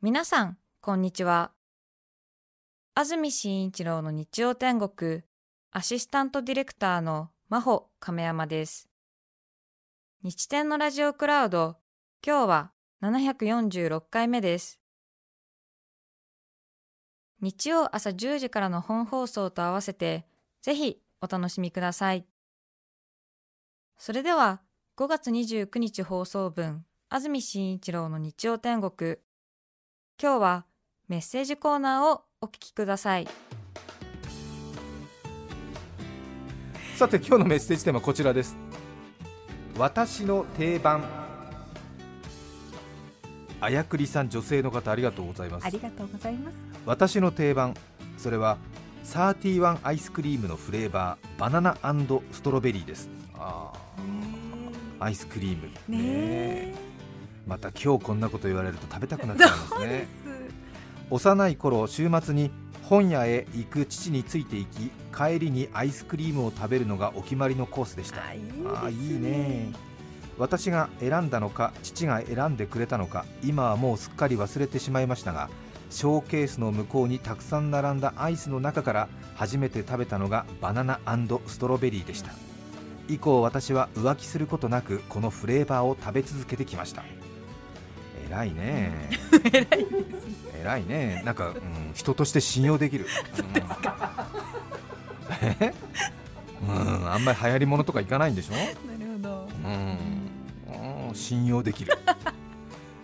皆さん、こんにちは。安住紳一郎の日曜天国、アシスタントディレクターの真帆亀山です。日天のラジオクラウド、今日は746回目です。日曜朝10時からの本放送と合わせて、ぜひお楽しみください。それでは、5月29日放送分、安住紳一郎の日曜天国。今日はメッセージコーナーをお聞きください。さて今日のメッセージテーマはこちらです。私の定番。あやくりさん女性の方ありがとうございます。ありがとうございます。私の定番それはサーティワンアイスクリームのフレーバーバナナストロベリーです。あアイスクリームねまた今日こんなこと言われると食べたくなっちゃいますね。幼い頃週末に本屋へ行く父についていき帰りにアイスクリームを食べるのがお決まりのコースでした。ああいいね。私が選んだのか父が選んでくれたのか今はもうすっかり忘れてしまいましたがショーケースの向こうにたくさん並んだアイスの中から初めて食べたのがバナナストロベリーでした。以降私は浮気することなくこのフレーバーを食べ続けてきました偉いね。偉い偉いね。なんか、うん、人として信用できる。うん。あんまり流行りものとかいかないんでしょ？なるほど。うん。信用できる。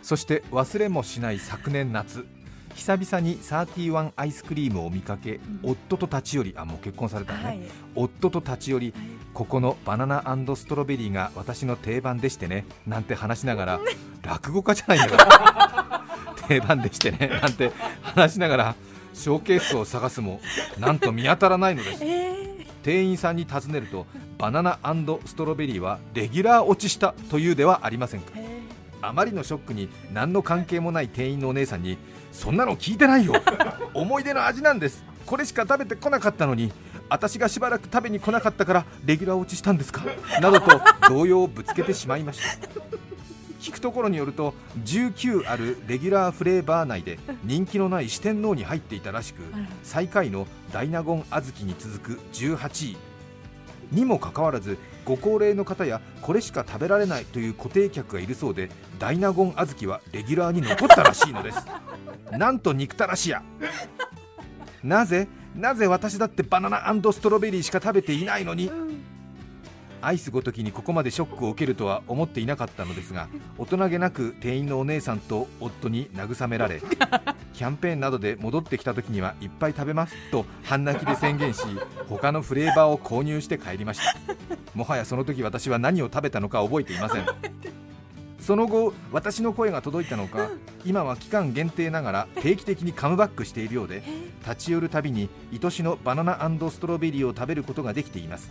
そして忘れもしない昨年夏。久々にサーティワンアイスクリームを見かけ、うん、夫と立ち寄りあもう結婚されたね、はい、夫と立ち寄り、はい、ここのバナナストロベリーが私の定番でしてね。なんて話しながら落語家じゃないんだから定番でしてね。なんて話しながらショーケースを探すもなんと見当たらないのです、えー、店員さんに尋ねるとバナナストロベリーはレギュラー落ちしたというではありませんか、えー、あまりのショックに何の関係もない店員のお姉さんにそんなの聞いてないよ。思い出の味なんです。これしか食べてこなかったのに私がしばらく食べに来なかったからレギュラー落ちしたんですか？などと動揺をぶつけてしまいました聞くところによると19あるレギュラーフレーバー内で人気のない四天王に入っていたらしく最下位の大納言小豆に続く18位。にもかかわらずご高齢の方やこれしか食べられないという固定客がいるそうで大納言小豆はレギュラーに残ったらしいのです。なんと憎たらしや。なぜなぜ私だってバナナストロベリーしか食べていないのに、アイスごときにここまでショックを受けるとは思っていなかったのですが大人げなく店員のお姉さんと夫に慰められ キャンペーンなどで戻ってきた時にはいっぱい食べますと半泣きで宣言し他のフレーバーを購入して帰りました。もはやその時私は何を食べたのか覚えていません。その後私の声が届いたのか、今は期間限定ながら定期的にカムバックしているようで立ち寄るたびに愛しのバナナストロベリーを食べることができています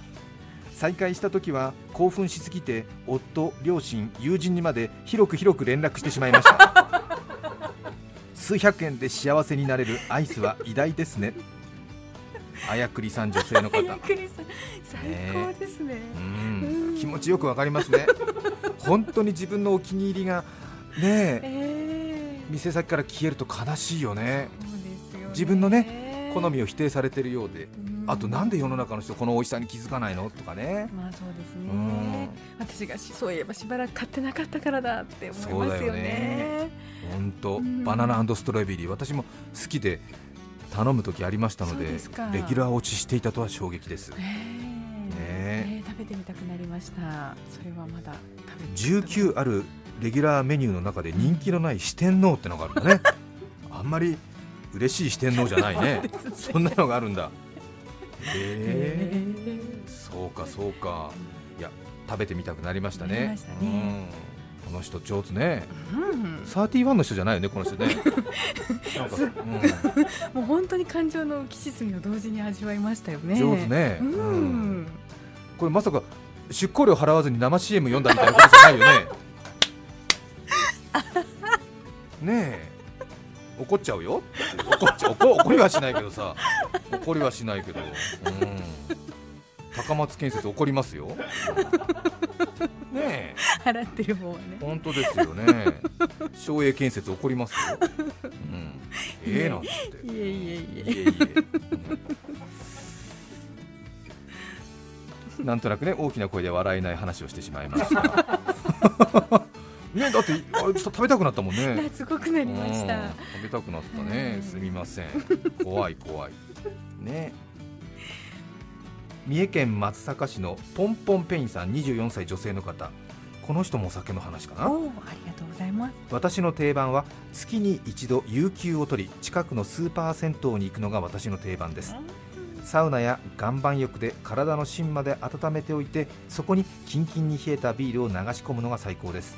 再会した時は興奮しすぎて夫、両親、友人にまで広く広く連絡してしまいました。数百円で幸せになれるアイスは偉大ですね。あやくりさん女性の方。最高ですね、うん。気持ちよくわかりますね。本当に自分のお気に入りがねえ。ー、店先から消えると悲しいよね、ね、自分のね好みを否定されてるようで、あとなんで世の中の人この美味しさに気づかないのとかね。まあそうですね、うん、私がそういえばしばらく買ってなかったからだって思いますよね。本当、ね、バナナストロベリー。私も好きで頼む時ありましたのでレギュラー落ちしていたとは衝撃です、ね、食べてみたくなりました。それはまだ19あるレギュラーメニューの中で人気のない四天王ってのがあるんだね。あんまり嬉しい四天王じゃない ね。そんなのがあるんだ。へえ。そうかそうか。いや食べてみたくなりましたね、ね、この人上手ね、うん、サーティワンの人じゃないよねこの人ね。なんか、う。ん、もう本当に感情の浮き沈みを同時に味わいましたよね。上手ね、うん、これまさか出向料払わずに生 CM 読んだみたいなことじゃないよね。ねえ怒っちゃうよ。怒っちゃ怒怒りはしないけどさ。怒りはしないけど、うん、高松建設怒りますよ。ね払ってる方はね。え本当ですよね。省営建設起こりますよ、うん、え。えなんつって。いえいえいいええいえ、うん。なんとなくね大きな声で笑えない話をしてしまいましたねだってあれ食べたくなったもん ね。すごくなりました。うん食べたくなったね、うん。すみません。怖い怖い。ね。三重県松阪市のポンポンペインさん24歳女性の方。この人もお酒の話かな？ありがとうございます。私の定番は月に一度有給を取り近くのスーパー銭湯に行くのが私の定番です。サウナや岩盤浴で体の芯まで温めておいてそこにキンキンに冷えたビールを流し込むのが最高です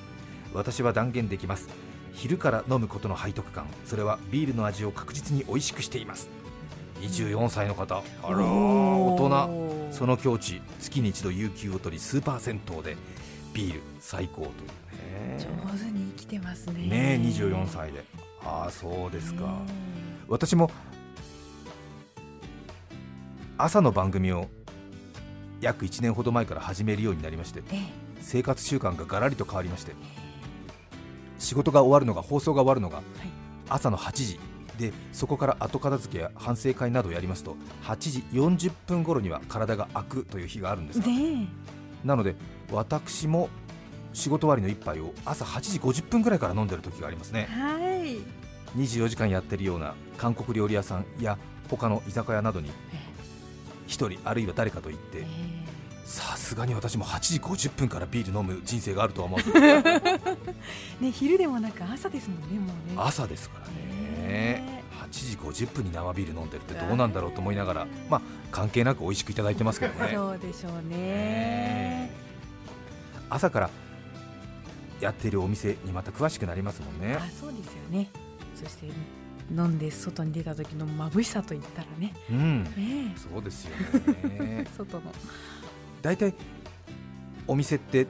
私は断言できます。昼から飲むことの背徳感。それはビールの味を確実に美味しくしています。24歳の方。あらー大人。人その境地月に一度有給を取りスーパー銭湯でビール最高というね。上手に生きてますね。ねえ24歳で。ああそうですか、ね私も朝の番組を約1年ほど前から始めるようになりましてえ。生活習慣がガラリと変わりまして仕事が終わるのが放送が終わるのがはい。朝の8時。でそこから後片付けや反省会などをやりますと8時40分頃には体が空くという日があるんですがねなので私も仕事終わりの一杯を朝8時50分ぐらいから飲んでる時がありますね。えはい。24時間やってるような韓国料理屋さんや他の居酒屋などに1人あるいは誰かと行ってえさすがに私も8時50分からビール飲む人生があるとは思わず。え ね昼でもなく朝ですもんねもうね。朝ですからね。ね。8時50分に生ビール飲んでるってどうなんだろうと思いながらまあ関係なく美味しくいただいてますけどね。そうでしょうね。ね。朝からやっているお店にまた詳しくなりますもんね。あそうですよね。そして飲んで外に出た時の眩しさといったらね。うん。ね。そうですよね。え 外の大体お店って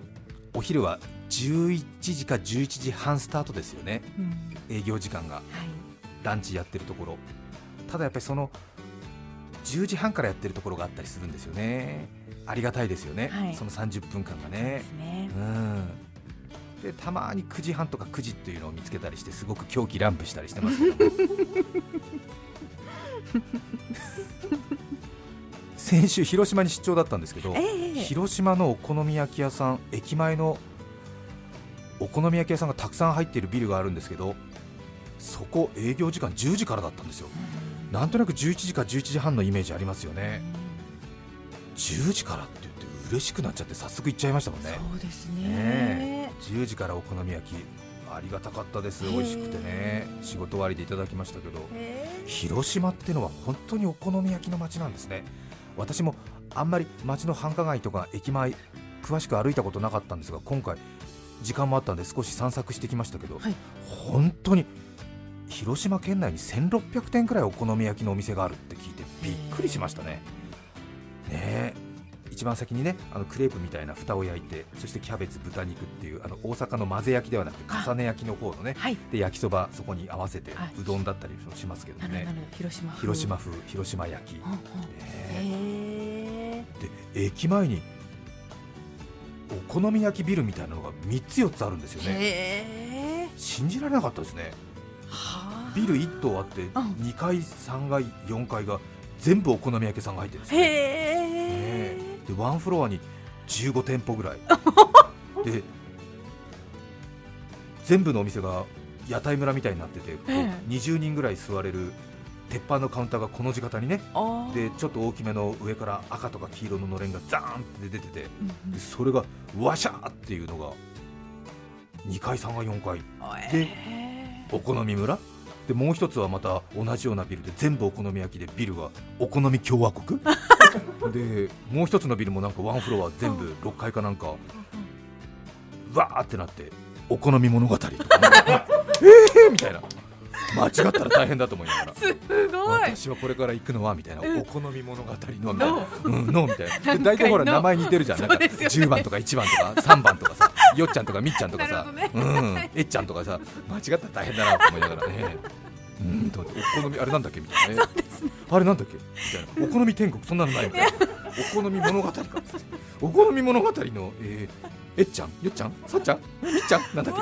お昼は11時か11時半スタートですよね。うん。営業時間が。はい。ランチやってるところ。ただやっぱりその10時半からやってるところがあったりするんですよね。ありがたいですよね、はい。その30分間がでねすね。うん。でたまに9時半とか9時っていうのを見つけたりしてすごく狂気乱舞したりしてますけども。先週広島に出張だったんですけどええ広島のお好み焼き屋さん駅前のお好み焼き屋さんがたくさん入っているビルがあるんですけどそこ営業時間10時からだったんですよ。なんとなく11時か11時半のイメージありますよね。10時からって言って嬉しくなっちゃって早速行っちゃいましたもんね。そうですね。ね10時からお好み焼き。ありがたかったです。美味しくてね。仕事終わりでいただきましたけど。え。広島ってのは本当にお好み焼きの街なんですね。私もあんまり街の繁華街とか駅前詳しく歩いたことなかったんですが今回時間もあったんで少し散策してきましたけど、はい。本当に広島県内に1600店くらいお好み焼きのお店があるって聞いてびっくりしましたね。ねえ。一番先にねあのクレープみたいな蓋を焼いてそしてキャベツ豚肉っていうあの大阪の混ぜ焼きではなくて重ね焼きの方のねはい。で焼きそばそこに合わせてはい。うどんだったりもしますけどね。広島風。広島風広島焼き、ねへえで駅前にお好み焼きビルみたいなのが3つ4つあるんですよね。信じられなかったですね。はあ。ビル1棟あってん。2階3階4階が全部お好み焼き屋さんが入ってるんですよ、ね。でワンフロアに15店舗ぐらい。で全部のお店が屋台村みたいになってて、ええ。20人ぐらい座れる鉄板のカウンターがこの字型にね。あでちょっと大きめの上から赤とか黄色ののれんがザーンって出てて。うんでそれがワシャーっていうのが2階3階。4階うんでへお好み村。でもう一つはまた同じようなビルで全部お好み焼きでビルがお好み共和国。でもう一つのビルもなんかワンフロア全部6階かなんかわーってなってお好み物語とか。えーみたいな間違ったら大変だと思いながら。すごい。私はこれから行くのはみたいな、うん。お好み物語のみたいなの、うん、のみたいな。大体ほらの名前似てるじゃん。なんかそうですよね。10番とか1番とか3番とかさよっちゃんとかみっちゃんとかさ、ね。うん、えっちゃんとかさ間違ったら大変だなと思いながらねうんとお好みあれなんだっけみたいなね。あれなんだっけみたいな。お好み天国そんなのないみたいなお好み物語か。お好み物語の、えー、えっちゃん？よっちゃん？さっちゃん？みっちゃん？なんだっけみたいな、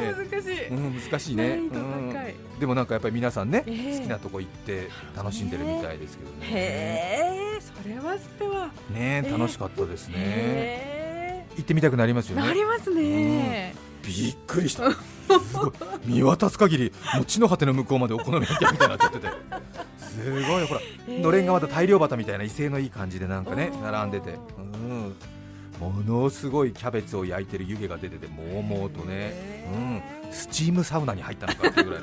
えー難しい、うん、難しいね、うん。でもなんかやっぱり皆さんね、ええ。好きなとこ行って楽しんでるみたいですけどね。へえそれはそれは。ねええ楽しかったですね、へ行ってみたくなりますよえなねりますね、びっくりした 見渡す限りもの果ての向こうまでお好み焼き屋みたいになっちゃってて。すごい。ほらのれんがまた大漁旗みたいな威勢のいい感じでなんかね並んでて、うん、ものすごいキャベツを焼いてる湯気が出ててもうもうとね、へうん、スチームサウナに入ったのかっていうぐらい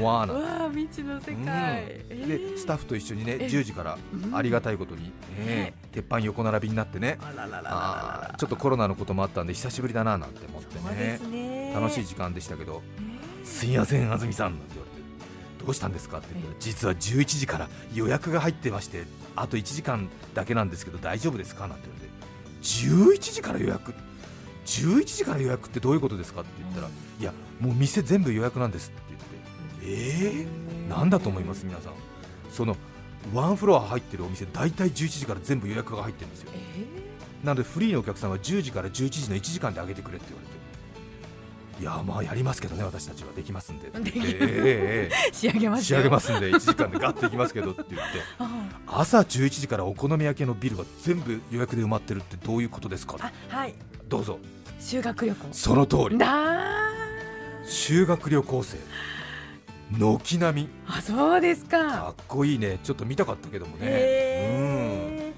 モアーナわあ未知の世うん。界、でスタッフと一緒にねえ10時からうん。ありがたいことに、ね。鉄板横並びになってね。あちょっとコロナのこともあったんで久しぶりだななんて思ってね。すね。楽しい時間でしたけど「ね。すいません安住さん」なんて言われて「どうしたんですか?」って言ったらえ実は11時から予約が入ってましてあと1時間だけなんですけど大丈夫ですか?」なんて言われて11時から予約？11時から予約ってどういうことですかって言ったら「いやもう店全部予約なんです」って言っててえー、なんだと思います皆さん。そのワンフロア入ってるお店大体11時から全部予約が入ってるんですよ。えなのでフリーのお客さんは10時から11時の1時間で上げてくれって言われて。いやまあやりますけどね私たちは。できますんで。仕上げます仕上げますすんで1時間でガッといきますけどって言って。朝11時からお好み焼きのビルが全部予約で埋まってるってどういうことですか？あはい。どうぞ。修学旅行。その通り。だ修学旅行生軒並み。ーあそうですか。かっこいいね。ちょっと見たかったけどもね。うん。へ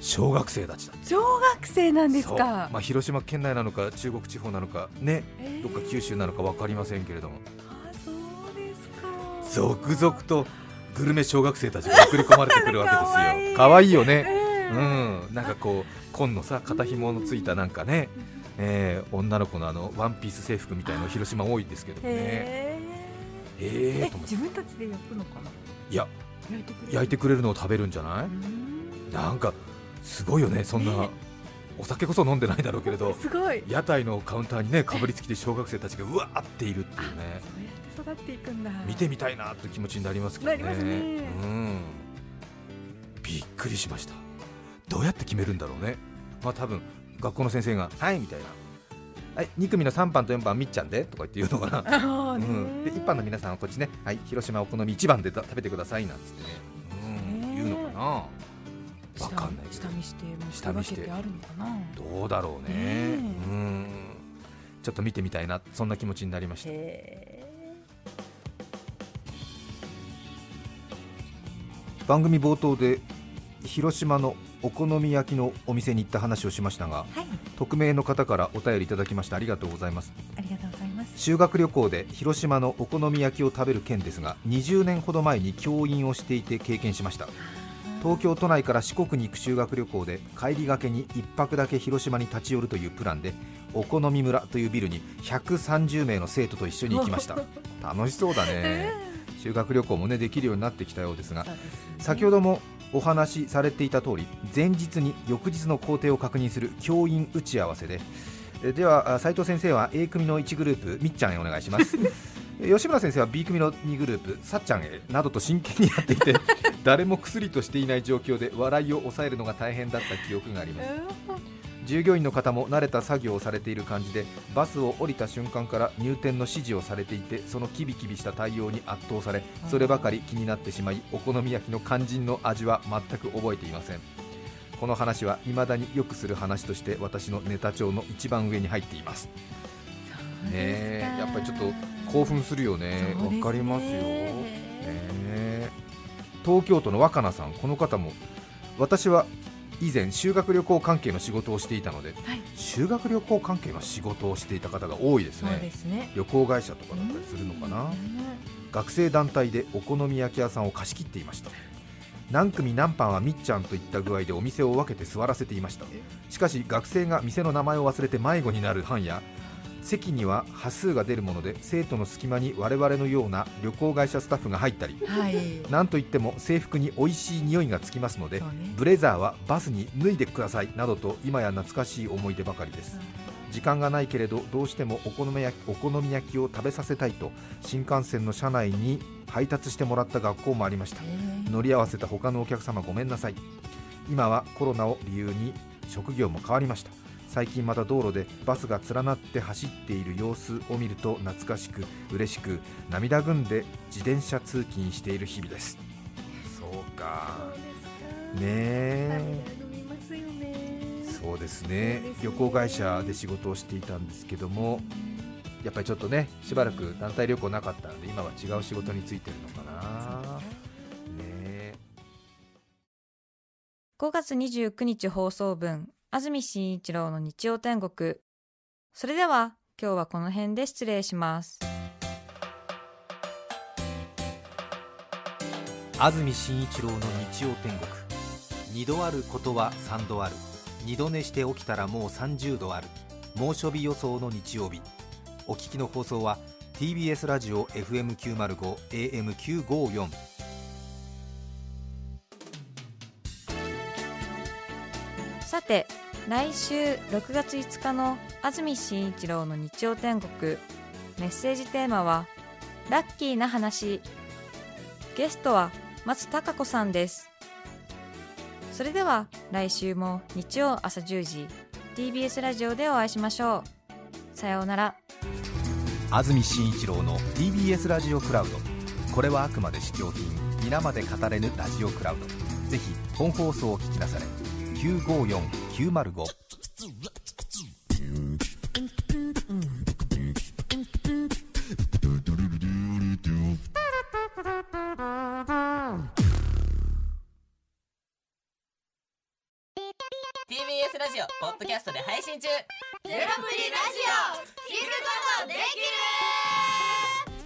小学生たちだ。ー小学生なんですか。まあ、広島県内なのか中国地方なのかね。えー。どっか九州なのか分かりませんけれども。あそうですか。続々とグルメ小学生たちが送り込まれてくるわけですよ。かわいい。よね。えうーん。なんかこう紺のさ肩紐のついたなんかね、えー女の子のあのワンピース制服みたいの広島多いですけどもね。へえーえ自分たちで焼くのかな？いや焼いてくれるの？を食べるんじゃなういん。なんかすごいよねそんな、ね。お酒こそ飲んでないだろうけれど。すごい。屋台のカウンターにねかぶりつきで小学生たちがうわーっているってあいうね。そうやって育っていくんだ。見てみたいなって気持ちになりますけどね。なりますね。うん、びっくりしました。どうやって決めるんだろうね。まあ多分学校の先生が「はい」みたいな「はい、2組の3番と4番みっちゃんで」とか言って言うのかな、うん、で1番の皆さんはこっちね「はい、広島お好み1番で食べてください」なんつってね、うん、ね言うのかな。わかんない下見しても下見して。あるのかな。どうだろうね。ねうん。ちょっと見てみたいなそんな気持ちになりました。へ番組冒頭で広島のお好み焼きのお店に行った話をしましたがーはい。匿名の方からお便りいただきましてありがとうございます。ありがとうございます。修学旅行で広島のお好み焼きを食べる件ですが20年ほど前に教員をしていて経験しました。東京都内から四国に行く修学旅行で帰りがけに1泊だけ広島に立ち寄るというプランでお好み村というビルに130名の生徒と一緒に行きました。楽しそうだね。修学旅行もねできるようになってきたようですがね。先ほどもお話しされていた通り前日に翌日の工程を確認する教員打ち合わせでえでは斉藤先生は A 組の1グループみっちゃんへお願いします。え吉村先生は B 組の2グループさっちゃんへなどと真剣にやっていて 誰も薬としていない状況で笑いを抑えるのが大変だった記憶があります従業員の方も慣れた作業をされている感じでバスを降りた瞬間から入店の指示をされていてそのキビキビした対応に圧倒されそればかり気になってしまいお好み焼きの肝心の味は全く覚えていません。この話は未だによくする話として私のネタ帳の一番上に入っています。ねえやっぱりちょっと興奮するよね。わ、かりますよ、ねえ。東京都の若菜さんこの方も私は以前修学旅行関係の仕事をしていたのではい。修学旅行関係の仕事をしていた方が多いですね。ね。旅行会社とかだったりするのかな。うん。学生団体でお好み焼き屋さんを貸し切っていました。何組何班はみっちゃんといった具合でお店を分けて座らせていました。しかし学生が店の名前を忘れて迷子になる班や席には端数が出るもので生徒の隙間に我々のような旅行会社スタッフが入ったりはい。なんといっても制服に美味しい匂いがつきますのでね。ブレザーはバスに脱いでくださいなどと今や懐かしい思い出ばかりです。時間がないけれどどうしてもお好み焼きお好み焼きを食べさせたいと新幹線の車内に配達してもらった学校もありました。乗り合わせた他のお客様ごめんなさい。今はコロナを理由に職業も変わりました最近また道路でバスが連なって走っている様子を見ると懐かしく嬉しく涙ぐんで自転車通勤している日々です。そうか。ねえ。そうですね。旅行会社で仕事をしていたんですけどもやっぱりちょっとねしばらく団体旅行なかったので今は違う仕事に就いてるのかな。ね。え。5月29日放送分安住紳一郎の日曜天国。それでは今日はこの辺で失礼します。安住紳一郎の日曜天国。二度あることは三度ある。二度寝して起きたらもう30度ある。猛暑日予想の日曜日。お聞きの放送は TBS ラジオ FM905 AM954 さて来週6月5日の安住紳一郎の日曜天国。メッセージテーマは「ラッキーな話」ゲストは松たか子さんです。それでは来週も日曜朝10時 TBS ラジオでお会いしましょう。さようなら。安住紳一郎の TBS ラジオクラウド。これはあくまで試供品皆まで語れぬラジオクラウド。ぜひ本放送を聞きなされ。954905ー TBS ラジオポッドキャストで配信中。ゼロプリラジオ。聞くことできる